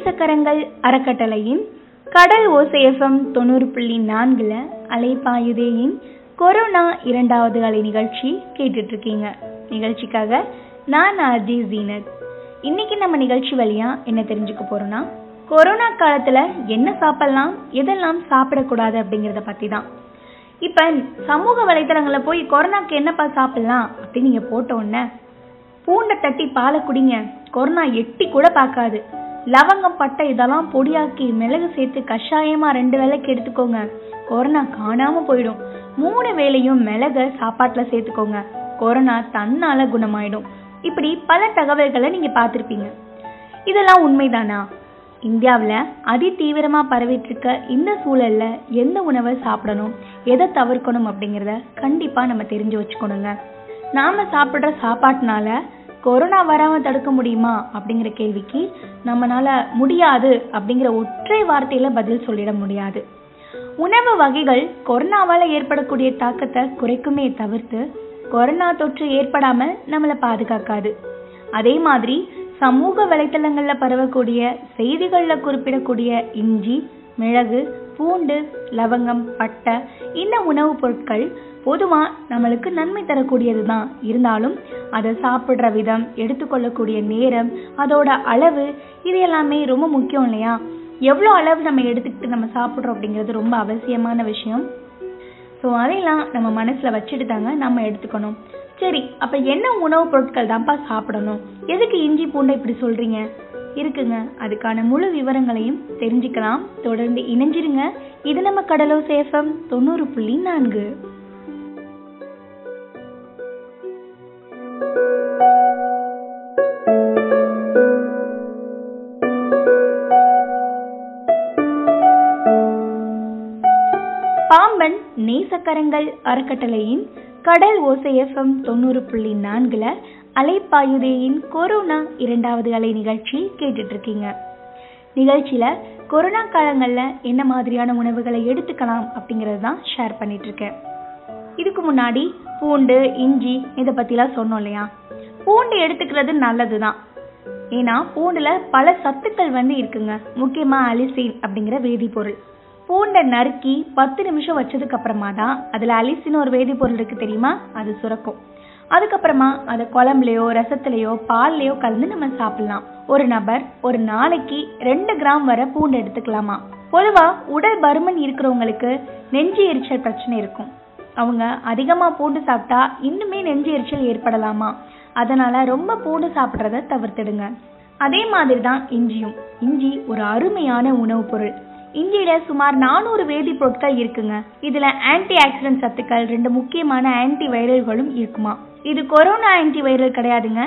நேசக்கரங்கள் அறக்கட்டளையின் கடல் ஓசைஎஃப்எம் தொண்ணூறு புள்ளி நான்குல அலைப்பாயுதேயின் கொரோனா இரண்டாவது அலை நிகழ்ச்சி கேட்டுட்டு இருக்கீங்க நிகழ்ச்சிக்காக நான் ஆர்ஜி ஜீனத். இன்னைக்கு நம்ம நிகழ்ச்சி வழியா என்ன தெரிஞ்சுக்க போறோம்னா கொரோனா காலத்துல என்ன சாப்பிடலாம் எதெல்லாம் சாப்பிடக்கூடாது அப்படிங்கறத பத்தி தான் இப்ப சமூக வலைத்தளங்களில் போய் கொரோனாக்கு என்னப்பா சாப்பிடலாம் அப்படின்னு நீங்க போட்ட உடனே பூண்டை தட்டி பாலை குடிங்க. கொரோனா எட்டி கூட பார்க்காது. லவங்கம் பட்டை இதெல்லாம் பொடியாக்கி மிளகு சேர்த்து கஷாயமா ரெண்டு வேலைக்கு எடுத்துக்கோங்க. கொரோனா காணாம போயிடும். மூணு வேளையும் மிளக சாப்பாட்டுல சேர்த்துக்கோங்க. கொரோனா தன்னால குணமாயிடும். இப்படி பல தகவல்களை நீங்க பார்த்துருப்பீங்க. இதெல்லாம் உண்மைதானா? இந்தியாவில் அதி தீவிரமாக பரவிட்டு இருக்க இந்த சூழலில் எந்த உணவை சாப்பிடணும் எதை தவிர்க்கணும் அப்படிங்கிறத கண்டிப்பாக நம்ம தெரிஞ்சு வச்சுக்கணுங்க. நாம சாப்பிட்ற சாப்பாட்டினால கொரோனா வராம தடுக்க முடியுமா அப்படிங்கிற கேள்விக்கு நம்மனால முடியாது அப்படிங்கிற ஒற்றை வார்த்தையில பதில் சொல்லிட முடியாது. உணவு வகைகள் கொரோனாவால ஏற்படக்கூடிய தாக்கத்தை குறைக்குமே தவிர்த்து கொரோனா தொற்று ஏற்படாம நம்மளை பாதுகாக்காது. அதே மாதிரி சமூக வலைத்தளங்கள்ல பரவக்கூடிய செய்திகள்ல குறிப்பிடக்கூடிய இஞ்சி மிளகு பூண்டு லவங்கம் பட்டை இந்த உணவுப் பொருட்கள் பொதுவாக நம்மளுக்கு நன்மை தரக்கூடியது தான் இருந்தாலும் அதை சாப்பிடுற விதம் எடுத்துக்கொள்ளக்கூடிய நேரம் அதோட அளவு இது எல்லாமே ரொம்ப முக்கியம் இல்லையா? எவ்வளோ அளவு நம்ம எடுத்துக்கிட்டு நம்ம சாப்பிட்றோம் அப்படிங்கிறது ரொம்ப அவசியமான விஷயம். ஸோ அதையெல்லாம் நம்ம மனசில் வச்சுட்டு தாங்க நம்ம எடுத்துக்கணும். சரி அப்போ என்ன உணவுப் பொருட்கள் தான்ப்பா சாப்பிடணும்? எதுக்கு இஞ்சி பூண்டை இப்படி சொல்றீங்க? இருக்குங்க. அதுக்கான முழு விவரங்களையும் தெரிஞ்சுக்கலாம். தொடர்ந்து இணைஞ்சிருங்க. இது நம்ம கடலோ சேஃபம் தொண்ணூறு புள்ளி நான்கு. பாம்பன் நேசக்கரங்கள் அறக்கட்டளையின் கடல் ஓசைஎஃப்எம் தொண்ணூறு புள்ளி நான்குல அலைப்பாயுதேயின் கொரோனா இரண்டாவது அலை நிகழ்ச்சி கேட்டுட்டு இருக்கீங்க நிகழ்ச்சியில கொரோனா காலங்கள்ல என்ன மாதிரியான உணவுகளை எடுத்துக்கலாம் அப்படிங்கறது தான் ஷேர் பண்ணிட்டு இருக்கேன் இதுக்கு முன்னாடி பூண்டு இஞ்சி இதை பத்திலாம் சொன்னோம் இல்லையா? பூண்டு எடுத்துக்கிறது நல்லதுதான் ஏன்னா பூண்டுல பல சத்துக்கள் வந்து இருக்குங்க. முக்கியமா அலிசின் அப்படிங்கிற வேதிப்பொருள். பூண்டை நறுக்கி பத்து நிமிஷம் வச்சதுக்கு அப்புறமா தான் அதுல அலிசின்னு ஒரு வேதிப்பொருள் இருக்கு தெரியுமா? அது சுரக்கும். அதுக்கப்புறமா அதை குழம்புலையோ ரசத்துலையோ பால்லையோ கலந்து நம்ம சாப்பிடலாம். ஒரு நபர் ஒரு நாளைக்கு ரெண்டு கிராம் வரை பூண்டு எடுத்துக்கலாமா? பொதுவா உடல் பருமன் இருக்கிறவங்களுக்கு நெஞ்சு எரிச்சல் பிரச்சனை இருக்கும். அவங்க அதிகமாக பூண்டு சாப்பிட்டா இன்னுமே நெஞ்சு எரிச்சல் ஏற்படலாமா? அதனால ரொம்ப பூண்டு சாப்பிட்றத தவிர்த்துடுங்க. அதே மாதிரி தான் இஞ்சியும். இஞ்சி ஒரு அருமையான உணவுப் பொருள். இஞ்சியில சுமார் நானூறு வேதிப்பொருட்கள் இருக்குங்க. இதுல ஆன்டி ஆக்சிடென்ட் சத்துக்கள் ரெண்டு முக்கியமான ஆன்டி வைரல்களும் இருக்குமா? இது கொரோனா ஆன்டி வைரல் கிடையாதுங்க.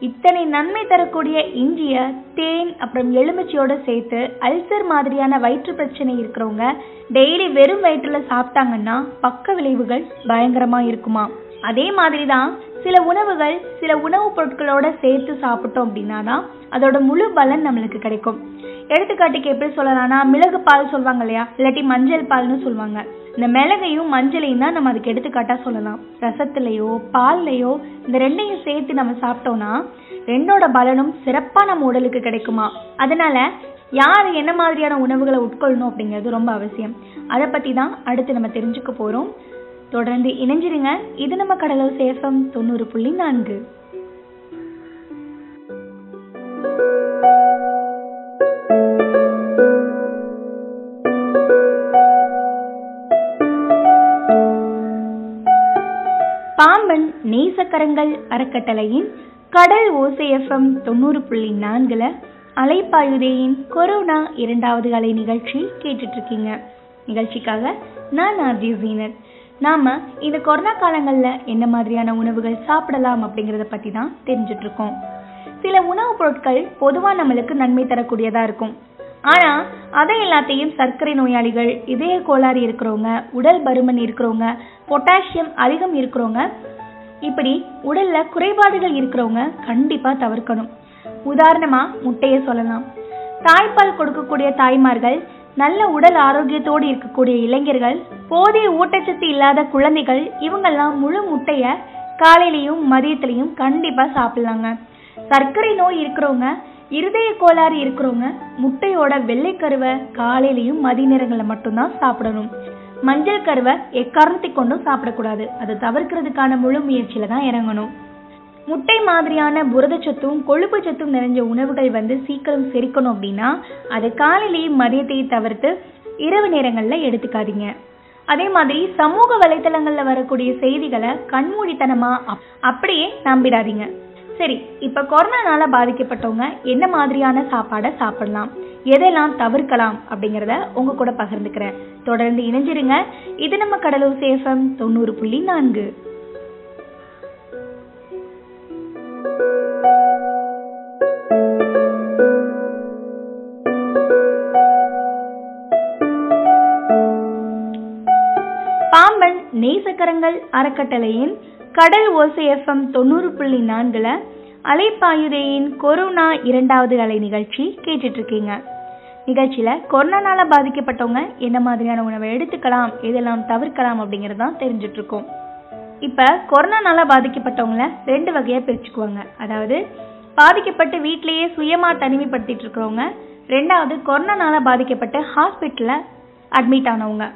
இத்தனை நன்மை தரக்கூடிய இஞ்சிய தேன் அப்புறம் எலுமிச்சையோட சேர்த்து அல்சர் மாதிரியான வயிற்று பிரச்சனை இருக்கிறவங்க டெய்லி வெறும் வயிற்றுல சாப்பிட்டாங்கன்னா பக்க விளைவுகள் பயங்கரமா இருக்குமா அதே மாதிரி தான் சில உணவுகள் சில உணவுப் பொருட்களோட சேர்த்து சாப்பிட்டோம் அப்படின்னா தான் அதோட முழு பலன் நம்மளுக்கு கிடைக்கும். எடுத்துக்காட்டுக்கு எப்படி சொல்லலாம்னா மிளகு பால் சொல்லுவாங்க இல்லையா? இல்லாட்டி மஞ்சள் பால்னு சொல்லுவாங்க. இந்த மிளகையும் மஞ்சளையும் தான் நம்ம அதுக்கு எடுத்துக்காட்டா சொல்லலாம். ரசத்துலையோ பால்லையோ இந்த ரெண்டையும் சேர்த்து நம்ம சாப்பிட்டோம்னா ரெண்டோட பலனும் சிறப்பா நம்ம உடலுக்கு கிடைக்குமா? அதனால யார் என்ன மாதிரியான உணவுகளை உட்கொள்ளணும் அப்படிங்கிறது ரொம்ப அவசியம். அதை பத்தி தான் அடுத்து நம்ம தெரிஞ்சுக்க போறோம். தொடர்ந்து இணைஞ்சிருங்க. இது நம்ம கடலூர் சேஃபம் தொண்ணூறு புள்ளி நான்கு. பாம்பன் நேசக்கரங்கள் அறக்கட்டளையின் கடல் ஓசைஎஃப்எம் தொண்ணூறு புள்ளி நான்குல அலைப்பாயுதேயின் கொரோனா இரண்டாவது அலை நிகழ்ச்சி கேட்டுட்டு இருக்கீங்க. நிகழ்ச்சிக்காக நான் ஆர்ஜி ஜீனத் நாம இந்த கொரோனா காலங்களில் என்ன மாதிரியான உணவுகள் சாப்பிடலாம் அப்படிங்கிறத பத்தி தான் தெரிஞ்சுட்டு இருக்கோம் சில உணவுப் பொருட்கள் பொதுவா நம்மளுக்கு நன்மை தரக்கூடியதா இருக்கும். ஆனா அதை எல்லாத்தையும் சர்க்கரை நோயாளிகள் இதய கோளாறு இருக்கிறவங்க உடல் பருமன் இருக்கிறவங்க பொட்டாசியம் அதிகம் இருக்கிறவங்க இப்படி உடல்ல குறைபாடுகள் இருக்கிறவங்க கண்டிப்பா தவிர்க்கணும். உதாரணமா முட்டையை சொல்லலாம். தாய்ப்பால் கொடுக்கக்கூடிய தாய்மார்கள் நல்ல உடல் ஆரோக்கியத்தோடு இருக்கக்கூடிய இளைஞர்கள் போதிய ஊட்டச்சத்து இல்லாத குழந்தைகள் இவங்கெல்லாம் முழு முட்டைய காலையிலையும் மதியத்திலையும் கண்டிப்பா சாப்பிடலாங்க. சர்க்கரை நோய் இருக்கிறவங்க இருதய கோளாறு இருக்கிறவங்க முட்டையோட வெள்ளை கருவை காலையிலையும் மதிய நேரங்களில் மட்டும்தான் சாப்பிடணும். மஞ்சள் கருவை எக்காரணத்தை கொண்டும் சாப்பிடக்கூடாது. அதை தவிர்க்கிறதுக்கான முழு முயற்சியில தான் இறங்கணும். முட்டை மாதிரியான புரதச்சத்தும் கொழுப்பு சத்தும் நிறைஞ்ச உணவுகள் வந்து சீக்கிரம் செரிக்கணும் அப்படின்னா அது காலையிலேயும் மதியத்தையும் தவிர்த்து இரவு நேரங்களில் எடுத்துக்காதீங்க. அதே மாதிரி சமூக வலைத்தளங்களில் வரக்கூடிய செய்திகளை கண்மூடித்தனமாக அப்- அப்படியே நம்பிடாதீங்க. சரி இப்போ கொரோனானால பாதிக்கப்பட்டவங்க என்ன மாதிரியான சாப்பாடை சாப்பிடலாம்? எதெல்லாம் தவிர்க்கலாம் அப்படிங்கிறத உங்க கூட பகிர்ந்துக்கிறேன். தொடர்ந்து இணைஞ்சிருங்க. இது நம்ம கடலூர் சேஃபம் தொண்ணூறு புள்ளி நான்கு. நேசக்கரங்கள் அறக்கட்டளையின் கடல் ஓசை எஃப்எம் தொண்ணூறு புள்ளி நான்குல அலைப்பாயுதேயின் கொரோனா இரண்டாவது அலை நிகழ்ச்சி கேட்டுட்டு இருக்கீங்க நிகழ்ச்சியில கொரோனானால பாதிக்கப்பட்டவங்க என்ன மாதிரியான உணவை எடுத்துக்கலாம் எதெல்லாம் தவிர்க்கலாம் அப்படிங்கறதான் தெரிஞ்சிட்டு இருக்கோம் இப்ப கொரோனானால பாதிக்கப்பட்டவங்கள ரெண்டு வகையா பிரிச்சுக்குவாங்க. அதாவது பாதிக்கப்பட்டு வீட்டிலேயே சுயமா தனிமைப்படுத்திட்டு இருக்கிறவங்க ரெண்டாவது கொரோனானால பாதிக்கப்பட்டு ஹாஸ்பிட்டல்ல அட்மிட் ஆனவங்க.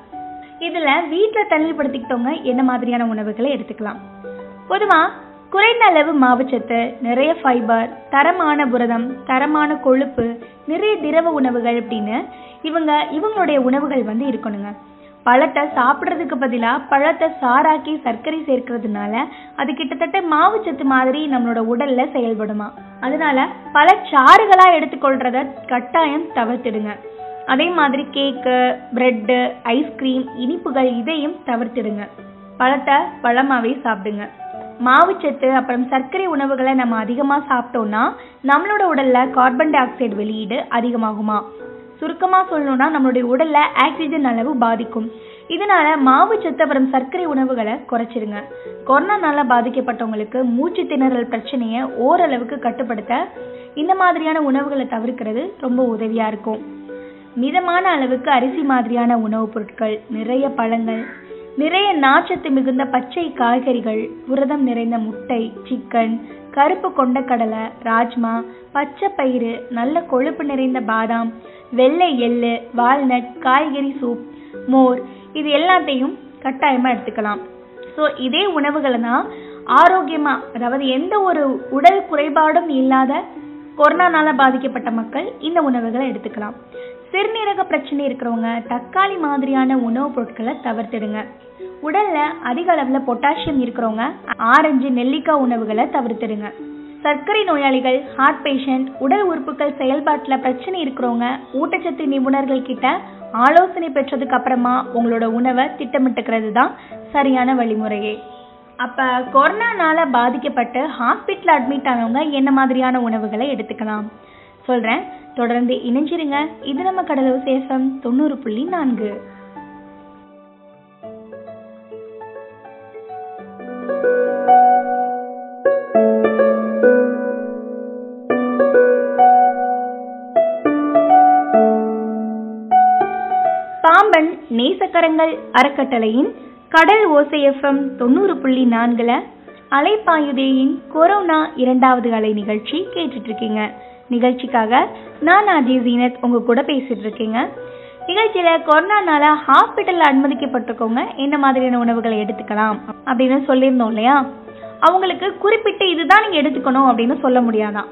இதில் வீட்டில் தனிமைப்படுத்திக்கிட்டவங்க என்ன மாதிரியான உணவுகளை எடுத்துக்கலாம். பொதுவாக குறைந்த அளவு மாவுச்சத்து நிறைய ஃபைபர் தரமான புரதம் தரமான கொழுப்பு நிறைய திரவ உணவுகள் அப்படின்னு இவங்க இவங்களுடைய உணவுகள் வந்து இருக்கணுங்க. பழத்தை சாப்பிட்றதுக்கு பதிலாக பழத்தை சாராக்கி சர்க்கரை சேர்க்கறதுனால அது கிட்டத்தட்ட மாவுச்சத்து மாதிரி நம்மளோட உடல்ல செயல்படுமா. அதனால பல சாறுகளாக எடுத்துக்கொள்றத கட்டாயம் தவிர்த்திடுங்க. அதே மாதிரி கேக்கு பிரெட்டு ஐஸ்கிரீம் இனிப்புகள் இதையும் தவிர்த்திடுங்க. பழத்தை பழமாவே சாப்பிடுங்க. மாவுச்சத்து அப்புறம் சர்க்கரை உணவுகளை நம்ம அதிகமாக சாப்பிட்டோம்னா நம்மளோட உடல்ல கார்பன் டை ஆக்சைடு வெளியீடு அதிகமாகுமா? சுருக்கமாக சொல்லணும்னா நம்மளுடைய உடல்ல ஆக்சிஜன் அளவு பாதிக்கும். இதனால மாவுச்சத்து அப்புறம் சர்க்கரை உணவுகளை குறைச்சிருங்க கொரோனானால பாதிக்கப்பட்டவங்களுக்கு மூச்சு திணறல் பிரச்சனையை ஓரளவுக்கு கட்டுப்படுத்த இந்த மாதிரியான உணவுகளை தவிர்க்கிறது ரொம்ப உதவியா இருக்கும். மிதமான அளவுக்கு அரிசி மாதிரியான உணவுப் பொருட்கள் நிறைய பழங்கள் நிறைய நாச்சத்து மிகுந்த பச்சை காய்கறிகள் புரதம் நிறைந்த முட்டை சிக்கன் கருப்பு கொண்டக்கடலை ராஜ்மா பச்சை பயிறு நல்ல கொழுப்பு நிறைந்த பாதாம் வெள்ளை எள்ளு வால்நட் காய்கறி சூப் மோர் இது எல்லாத்தையும் கட்டாயமாக எடுத்துக்கலாம். ஸோ இதே உணவுகளை தான் ஆரோக்கியமாக அதாவது எந்த ஒரு உடல் குறைபாடும் இல்லாத கொரோனானால பாதிக்கப்பட்ட மக்கள் இந்த உணவுகளை எடுத்துக்கலாம். சிறுநீரக பிரச்சனை இருக்கிறவங்க தக்காளி மாதிரியான உணவுப் பொருட்களை தவிர்த்துடுங்க. உடல்ல அதிக அளவுல பொட்டாசியம் இருக்கிறவங்க ஆரஞ்சு நெல்லிக்காய் உணவுகளை தவிர்த்துடுங்க. சர்க்கரை நோயாளிகள் ஹார்ட் பேஷண்ட் உடல் உறுப்புகள் செயல்பாட்டில் பிரச்சனை இருக்கிறவங்க ஊட்டச்சத்து நிபுணர்கள் கிட்ட ஆலோசனை பெற்றதுக்கு அப்புறமா உங்களோட உணவை திட்டமிட்டுக்கிறது தான் சரியான வழிமுறையே. அப்ப கொரோனானால பாதிக்கப்பட்டு ஹாஸ்பிட்டல் அட்மிட் ஆனவங்க என்ன மாதிரியான உணவுகளை எடுத்துக்கலாம்? சொல்றேன். தொடர்ந்து இணைஞ்சிருங்க. இது நம்ம கடலூர் சேஃபம் தொண்ணூறு புள்ளி நான்கு. பாம்பன் நேசக்கரங்கள் அறக்கட்டளையின் கடல் ஓசை எஃப்எம் தொண்ணூறு புள்ளி நான்குல அலைப்பாயுதேயின் கொரோனா இரண்டாவது அலை நிகழ்ச்சி கேட்டுட்டு இருக்கீங்க. நிகழ்ச்சிக்காக நான் அஜய் ஜீனத் உங்க கூட பேசிட்டு இருக்கேங்க நிகழ்ச்சியில கொரோனானால ஹாஸ்பிட்டல்ல அனுமதிக்கப்பட்டிருக்கவங்க என்ன மாதிரியான உணவுகளை எடுத்துக்கலாம் அப்படின்னு சொல்லியிருந்தோம் இல்லையா? அவங்களுக்கு குறிப்பிட்டு இதுதான் நீங்க எடுத்துக்கணும் அப்படின்னு சொல்ல முடியாதான்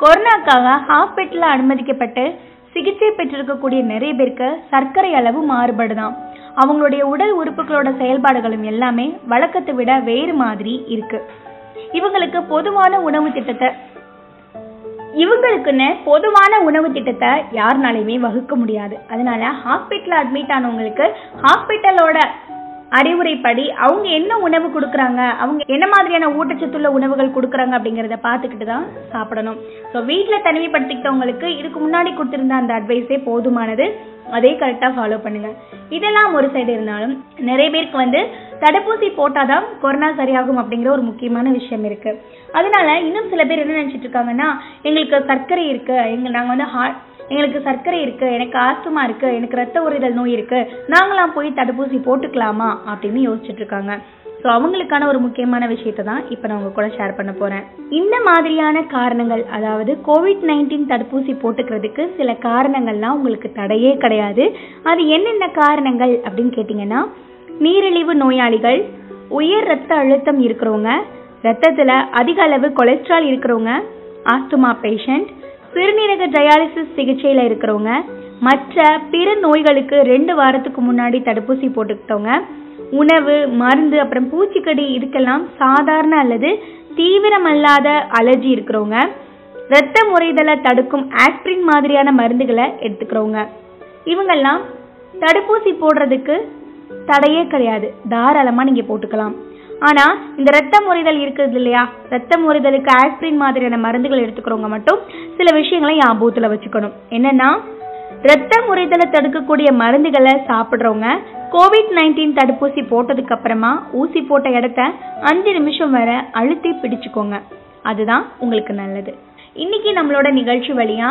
கொரோனாக்காக ஹாஸ்பிட்டல்ல அனுமதிக்கப்பட்டு சிகிச்சை பெற்றிருக்கக்கூடிய நிறைய பேருக்கு சர்க்கரை அளவு மாறுபடுதான் அவங்களுடைய உடல் உறுப்புகளோட செயல்பாடுகளும் எல்லாமே வழக்கத்தை விட வேறு மாதிரி இருக்கு. இவங்களுக்கு பொதுவான உணவு திட்டத்தை இவங்களுக்குன்னு பொதுவான உணவு திட்டத்தை யாருனாலையுமே வகுக்க முடியாது. அதனால ஹாஸ்பிட்டல் அட்மிட் ஆனவங்களுக்கு ஹாஸ்பிட்டலோட அறிவுரைப்படி அவங்க என்ன உணவு கொடுக்குறாங்க அவங்க என்ன மாதிரியான ஊட்டச்சத்துள்ள உணவுகள் கொடுக்குறாங்க அப்படிங்கிறத பார்த்துக்கிட்டு தான் சாப்பிடணும். ஸோ வீட்டில் தனிமைப்படுத்திக்கிட்டவங்களுக்கு இதுக்கு முன்னாடி கொடுத்துருந்த அந்த அட்வைஸே போதுமானது. அதே கரெக்டாக ஃபாலோ பண்ணுங்கள் இதெல்லாம் ஒரு சைடு இருந்தாலும் நிறைய பேருக்கு வந்து தடுப்பூசி போட்டாதான் கொரோனா சரியாகும் அப்படிங்கிற ஒரு முக்கியமான விஷயம் இருக்கு. அதனால இன்னும் சில பேர் என்ன நினைச்சிட்டு இருக்காங்கன்னா எங்களுக்கு சர்க்கரை இருக்கு எங்க நாங்க வந்து ஹார்ட் எங்களுக்கு சர்க்கரை இருக்கு எனக்கு ஆஸ்துமா இருக்கு எனக்கு ரத்த உறுதல் நோய் இருக்கு நாங்களாம் போய் தடுப்பூசி போட்டுக்கலாமா அப்படின்னு யோசிச்சுட்டு இருக்காங்க. ஸோ அவங்களுக்கான ஒரு முக்கியமான விஷயத்தை தான் இப்போ நான் உங்க கூட ஷேர் பண்ண போறேன். இந்த மாதிரியான காரணங்கள் அதாவது கோவிட் நைன்டீன் தடுப்பூசி போட்டுக்கிறதுக்கு சில காரணங்கள்லாம் உங்களுக்கு தடையே கிடையாது. அது என்னென்ன காரணங்கள் அப்படின்னு கேட்டிங்கன்னா நீரிழிவு நோயாளிகள் உயர் ரத்த அழுத்தம் இருக்கிறவங்க ரத்தத்தில் அதிக அளவு கொலஸ்ட்ரால் இருக்கிறவங்க ஆஸ்துமா பேஷண்ட் சிறுநீரக டயாலிசிஸ் சிகிச்சையில் இருக்கிறவங்க மற்ற பிற நோய்களுக்கு ரெண்டு வாரத்துக்கு முன்னாடி தடுப்பூசி போட்டுக்கிட்டவங்க உணவு மருந்து அப்புறம் பூச்சிக்கடி இதுக்கெல்லாம் சாதாரண அல்லது தீவிரமல்லாத அலர்ஜி இருக்கிறவங்க இரத்த முறைதலை தடுக்கும் ஆஸ்பிரின் மாதிரியான மருந்துகளை எடுத்துக்கிறவங்க. இவங்கெல்லாம் தடுப்பூசி போடுறதுக்கு தடையே கிடையாது. தாராளமாக நீங்கள் போட்டுக்கலாம். ஆனால் இந்த ரத்த முறைதல் இருக்குது இல்லையா? ரத்தம் முறைதலுக்கு ஆஸ்பிரின் மாதிரியான மருந்துகள் எடுத்துக்கிறவங்க மட்டும் சில விஷயங்களை ஞாபகத்தில் வச்சுக்கணும். என்னன்னா ரத்த முறைதலை தடுக்கக்கூடிய மருந்துகளை சாப்பிட்றவங்க கோவிட் நைன்டீன் தடுப்பூசி போட்டதுக்கு அப்புறமா ஊசி போட்ட இடத்த அஞ்சு நிமிஷம் வரை அழுத்தி பிடிச்சுக்கோங்க. அதுதான் உங்களுக்கு நல்லது. இன்னைக்கு நம்மளோட நிகழ்ச்சி வழியா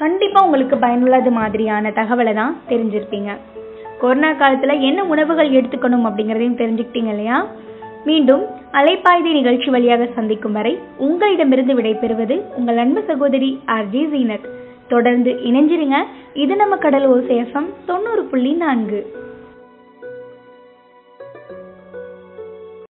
கண்டிப்பாக உங்களுக்கு பயனுள்ளது மாதிரியான தகவலை தான் தெரிஞ்சிருப்பீங்க. கொரோனா காலத்தில் என்ன உணவுகள் எடுத்துக்கணும் அப்படிங்கிறதையும் தெரிஞ்சுக்கிட்டீங்க இல்லையா? மீண்டும் அலைப்பாய்தி நிகழ்ச்சி வழியாக சந்திக்கும் வரை உங்களிடமிருந்து விடைபெறுவது உங்கள் அன்பு சகோதரி ஆர்ஜி ஜீனத். தொடர்ந்து இணைஞ்சிருங்க. இது நம்ம கடல் ஓசேஃபம் தொண்ணூறு புள்ளி நான்கு.